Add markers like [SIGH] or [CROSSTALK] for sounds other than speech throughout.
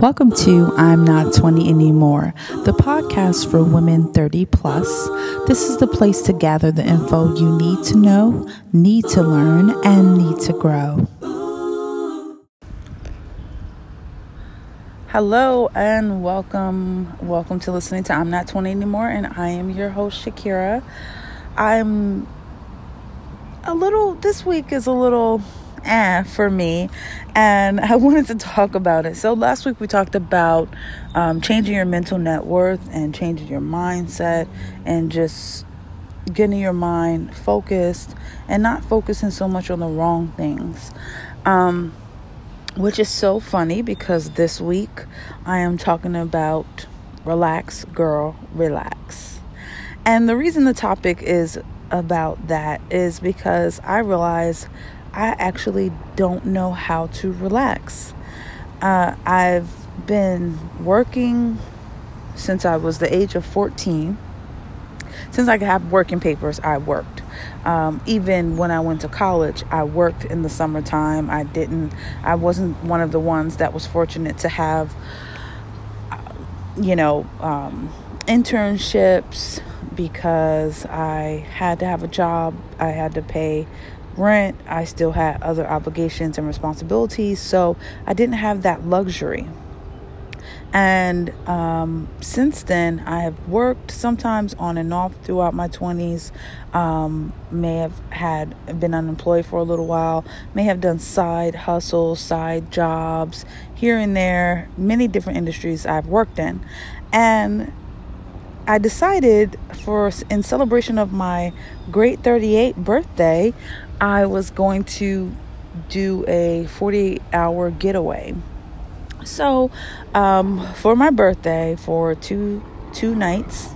Welcome to I'm Not 20 Anymore, the podcast for women 30 plus. This is the place to gather the info you need to know, need to learn, and need to grow. Hello and welcome. Welcome to listening to I'm Not 20 Anymore, and I am your host, Shakira. I'm a little, this week is a little eh for me and I [LAUGHS] wanted to talk about it. So, last week we talked about um, changing your mental net worth and changing your mindset and just getting your mind focused and not focusing so much on the wrong things. Um, which is so funny because this week I am talking about relax, girl, relax. And the reason the topic is about that is because I realize I actually don't know how to relax. Uh, I've been working since I was the age of 14. Since I could have working papers, I worked. Um, even when I went to college, I worked in the summertime. I didn't, I wasn't one of the ones that was fortunate to have, you know, um, internships because I had to have a job. I had to pay rent. I still had other obligations and responsibilities. So I didn't have that luxury. And um, since then, I have worked sometimes on and off throughout my 20s. Um, may have had been unemployed for a little while, may have done side hustles, side jobs here and there, many different industries I've worked in. And I decided for in celebration of my great 38 birthday, I was going to do a 48 hour getaway. So, um, for my birthday, for two two nights,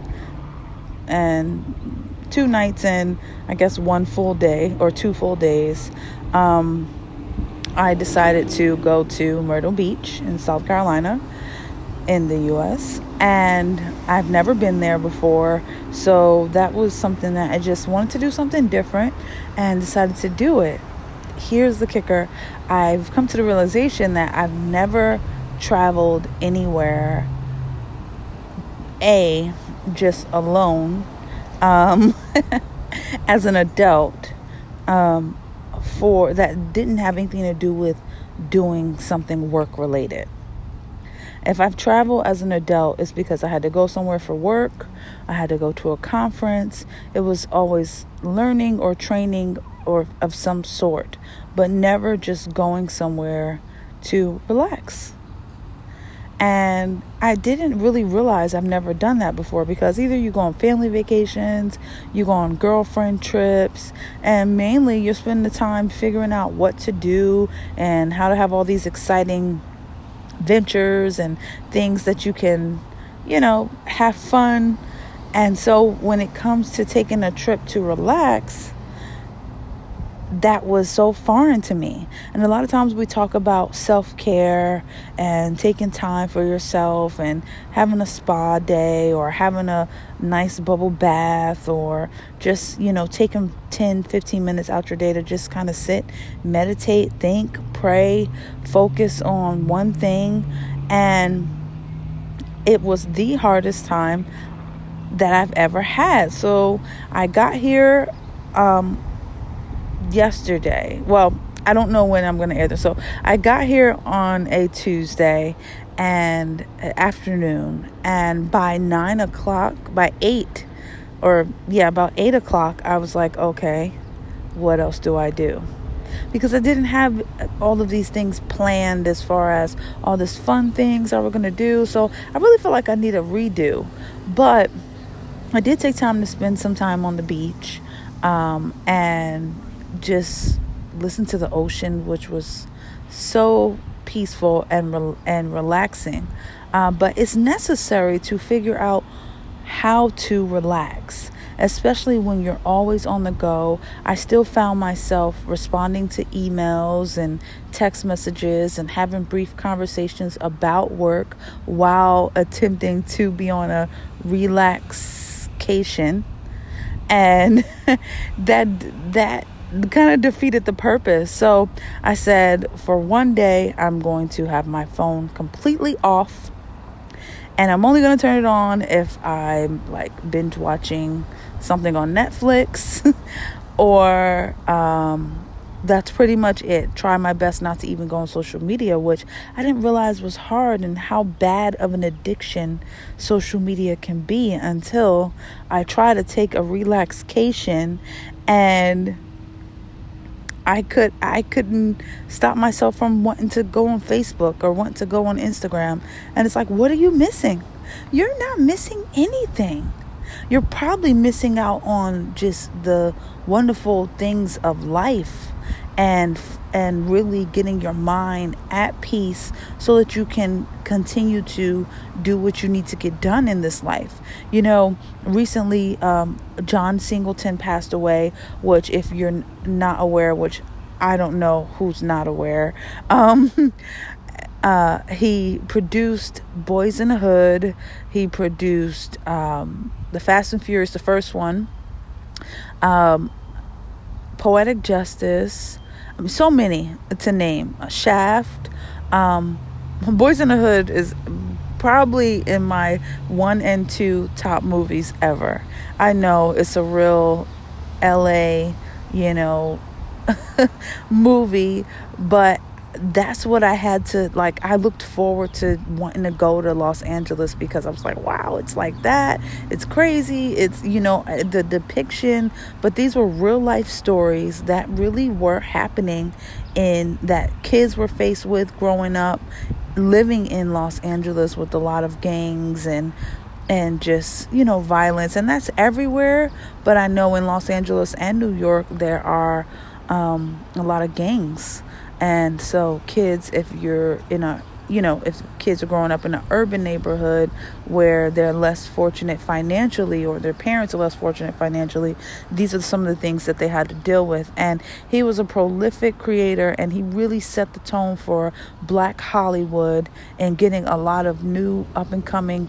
and two nights and I guess one full day or two full days, um, I decided to go to Myrtle Beach in South Carolina in the US and I've never been there before. So that was something that I just wanted to do something different and decided to do it. Here's the kicker. I've come to the realization that I've never traveled anywhere a just alone um, [LAUGHS] as an adult um, for that didn't have anything to do with doing something work related if I've traveled as an adult, it's because I had to go somewhere for work, I had to go to a conference. It was always learning or training or of some sort, but never just going somewhere to relax. And I didn't really realize I've never done that before because either you go on family vacations, you go on girlfriend trips, and mainly you're spending the time figuring out what to do and how to have all these exciting ventures and things that you can, you know, have fun. And so when it comes to taking a trip to relax, that was so foreign to me. And a lot of times we talk about self care and taking time for yourself and having a spa day or having a nice bubble bath or just, you know, taking 10, 15 minutes out your day to just kind of sit, meditate, think, pray, focus on one thing. And it was the hardest time that I've ever had. So I got here um, yesterday. Well, I don't know when I'm going to air this. So I got here on a Tuesday and afternoon, and by nine o'clock, by eight, or yeah, about eight o'clock, I was like, okay, what else do I do? Because I didn't have all of these things planned as far as all this fun things I were going to do. So I really feel like I need a redo. But I did take time to spend some time on the beach um, and just listen to the ocean, which was so peaceful and re- and relaxing. Uh, but it's necessary to figure out how to relax, especially when you're always on the go. I still found myself responding to emails and text messages and having brief conversations about work while attempting to be on a relaxation and [LAUGHS] that that kind of defeated the purpose. So I said, for one day, I'm going to have my phone completely off. And I'm only going to turn it on if I'm like binge watching something on Netflix [LAUGHS] or um, that's pretty much it. Try my best not to even go on social media, which I didn't realize was hard and how bad of an addiction social media can be until I try to take a relaxation and I could I couldn't stop myself from wanting to go on Facebook or want to go on Instagram. And it's like, what are you missing? You're not missing anything. You're probably missing out on just the wonderful things of life and and really getting your mind at peace so that you can continue to do what you need to get done in this life. You know, recently um, John Singleton passed away, which if you're not aware, which I don't know who's not aware. [LAUGHS] Um, uh, he produced Boyz n the Hood. He produced um, the Fast and Furious, the first one. Um, Poetic Justice so many to name. Shaft, um, Boyz n the Hood is probably in my one and two top movies ever. I know it's a real LA, you know, [LAUGHS] movie, but that's what I had to like. I looked forward to wanting to go to Los Angeles because I was like, wow, it's like that. It's crazy. It's, you know, uh, the depiction, but these were real life stories that really were happening in that kids were faced with growing up living in Los Angeles with a lot of gangs and and just you know violence and that's everywhere but i know in los angeles and new york there are um, a lot of gangs and so, kids, if you're in a you know, if kids are growing up in an urban neighborhood where they're less fortunate financially or their parents are less fortunate financially, these are some of the things that they had to deal with. And he was a prolific creator and he really set the tone for black Hollywood and getting a lot of new up and coming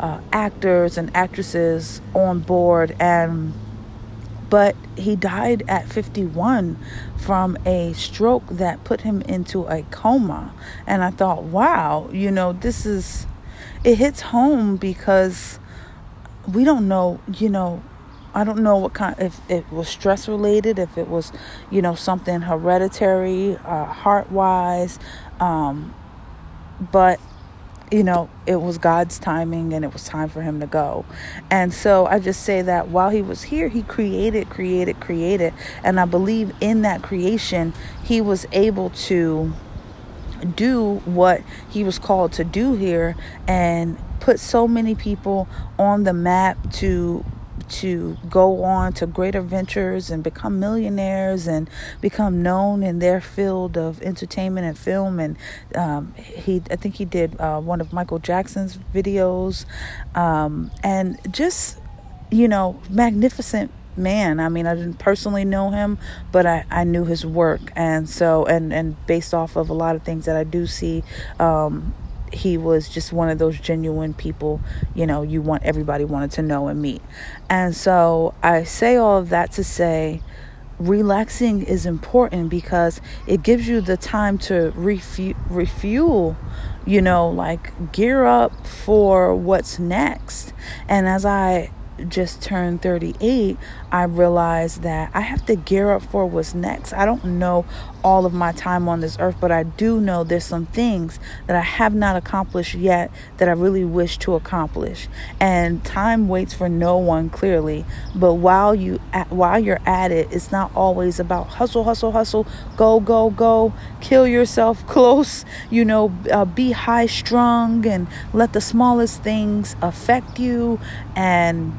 uh, actors and actresses on board. And but he died at 51 from a stroke that put him into a coma. And i thought wow you know this is it hits home because we don't know you know I don't know what kind if it was stress related, if it was, you know, something hereditary, uh, heart wise, um, but you know, it was God's timing and it was time for him to go. And so I just say that while he was here, he created, created, created. And I believe in that creation, he was able to do what he was called to do here and put so many people on the map to to go on to greater ventures and become millionaires and become known in their field of entertainment and film. And um, he, I think he did uh, one of Michael Jackson's videos, um, and just you know, magnificent man. I mean, I didn't personally know him, but I, I knew his work. And so, and, and based off of a lot of things that I do see, um, he was just one of those genuine people, you know, you want everybody wanted to know and meet. And so I say all of that to say relaxing is important because it gives you the time to refu- refuel, you know, like gear up for what's next. And as I just turned 38, I realized that I have to gear up for what's next. I don't know all of my time on this earth, but I do know there's some things that I have not accomplished yet that I really wish to accomplish. And time waits for no one clearly, but while you while you're at it, it's not always about hustle, hustle, hustle, go, go, go, kill yourself [LAUGHS] close, you know, uh, be high strung and let the smallest things affect you and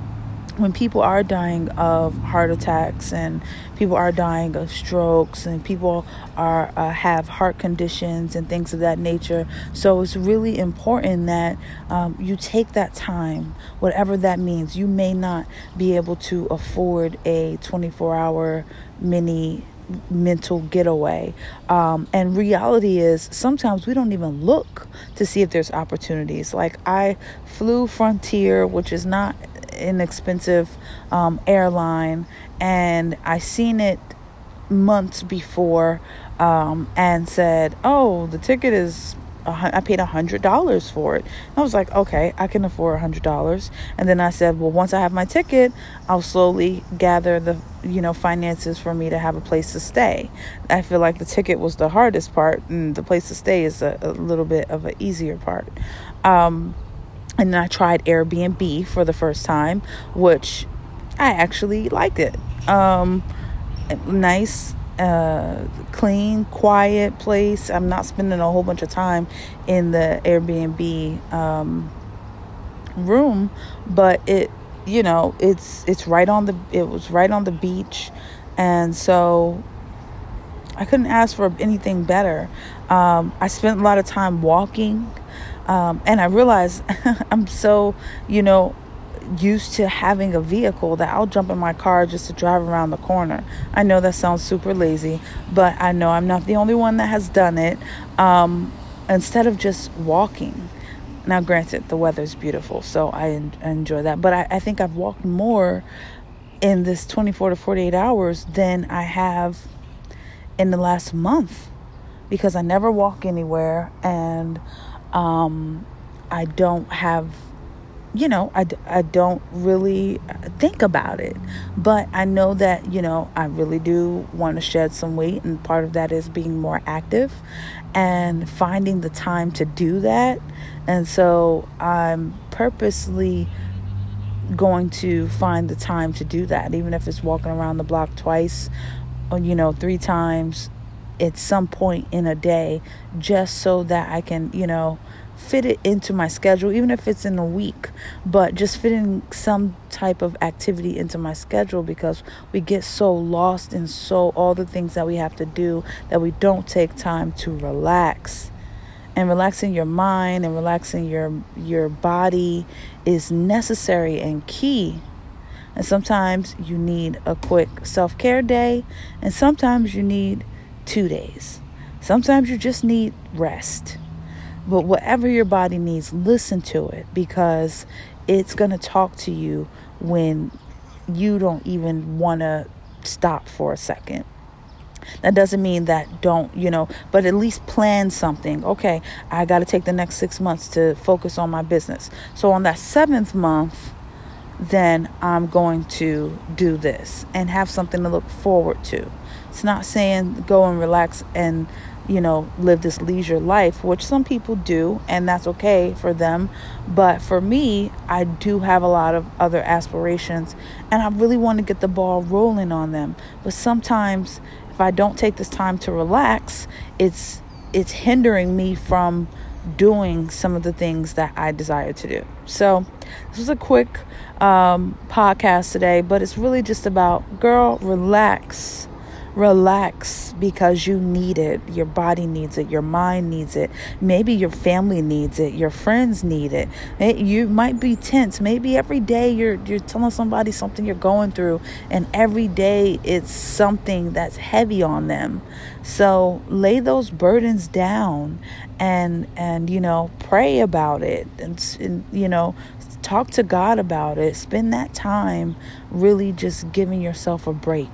when people are dying of heart attacks and people are dying of strokes and people are uh, have heart conditions and things of that nature so it's really important that um, you take that time whatever that means you may not be able to afford a 24 hour mini mental getaway. Um, and reality is sometimes we don't even look to see if there's opportunities. Like I flew Frontier, which is not inexpensive um, airline, and I seen it months before um, and said, "Oh, the ticket is." I paid a hundred dollars for it. I was like, okay, I can afford a hundred dollars. And then I said, well, once I have my ticket, I'll slowly gather the you know finances for me to have a place to stay. I feel like the ticket was the hardest part, and the place to stay is a, a little bit of an easier part. Um, and then I tried Airbnb for the first time, which I actually liked it. Um, nice uh, clean, quiet place. I'm not spending a whole bunch of time in the Airbnb um, room, but it, you know, it's it's right on the it was right on the beach, and so I couldn't ask for anything better. Um, I spent a lot of time walking, um, and I realized [LAUGHS] I'm so, you know, used to having a vehicle that I'll jump in my car just to drive around the corner. I know that sounds super lazy, but I know I'm not the only one that has done it. Um, instead of just walking. Now, granted, the weather's beautiful, so I, en- enjoy that. But I, I think I've walked more in this 24 to 48 hours than I have in the last month because I never walk anywhere and um, I don't have you know, I, I don't really think about it. But I know that, you know, I really do want to shed some weight. And part of that is being more active and finding the time to do that. And so I'm purposely going to find the time to do that, even if it's walking around the block twice or, you know, three times at some point in a day, just so that I can, you know, fit it into my schedule, even if it's in a week, but just fitting some type of activity into my schedule because we get so lost in so all the things that we have to do that we don't take time to relax. And relaxing your mind and relaxing your your body is necessary and key. And sometimes you need a quick self-care day, and sometimes you need 2 days. Sometimes you just need rest. But whatever your body needs, listen to it because it's going to talk to you when you don't even want to stop for a second. That doesn't mean that don't, you know, but at least plan something. Okay, I got to take the next six months to focus on my business. So on that seventh month, then I'm going to do this and have something to look forward to. It's not saying go and relax and you know, live this leisure life, which some people do, and that's okay for them. But for me, I do have a lot of other aspirations, and I really want to get the ball rolling on them. But sometimes, if I don't take this time to relax, it's it's hindering me from doing some of the things that I desire to do. So, this was a quick um, podcast today, but it's really just about girl, relax Relax because you need it. Your body needs it. Your mind needs it. Maybe your family needs it. Your friends need it. You might be tense. Maybe every day you're you're telling somebody something you're going through and every day it's something that's heavy on them. So lay those burdens down and and you know pray about it and, and you know talk to God about it. Spend that time really just giving yourself a break.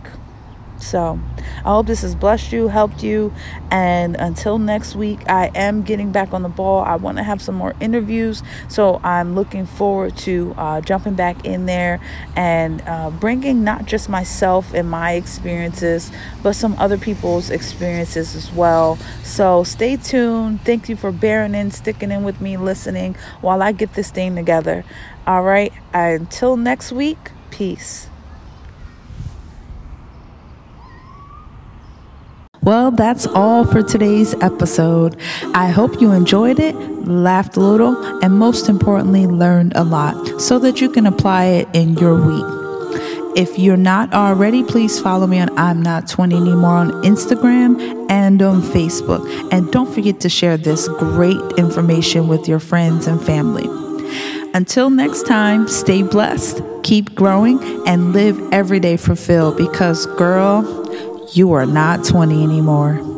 So I hope this has blessed you, helped you. And until next week, I am getting back on the ball. I want to have some more interviews. So I'm looking forward to uh, jumping back in there and uh, bringing not just myself and my experiences, but some other people's experiences as well. So stay tuned. Thank you for bearing in, sticking in with me, listening while I get this thing together. All right. Until next week, peace. Well, that's all for today's episode. I hope you enjoyed it, laughed a little, and most importantly, learned a lot so that you can apply it in your week. If you're not already, please follow me on I'm Not 20 Anymore on Instagram and on Facebook. And don't forget to share this great information with your friends and family. Until next time, stay blessed, keep growing, and live every day fulfilled because, girl, you are not 20 anymore.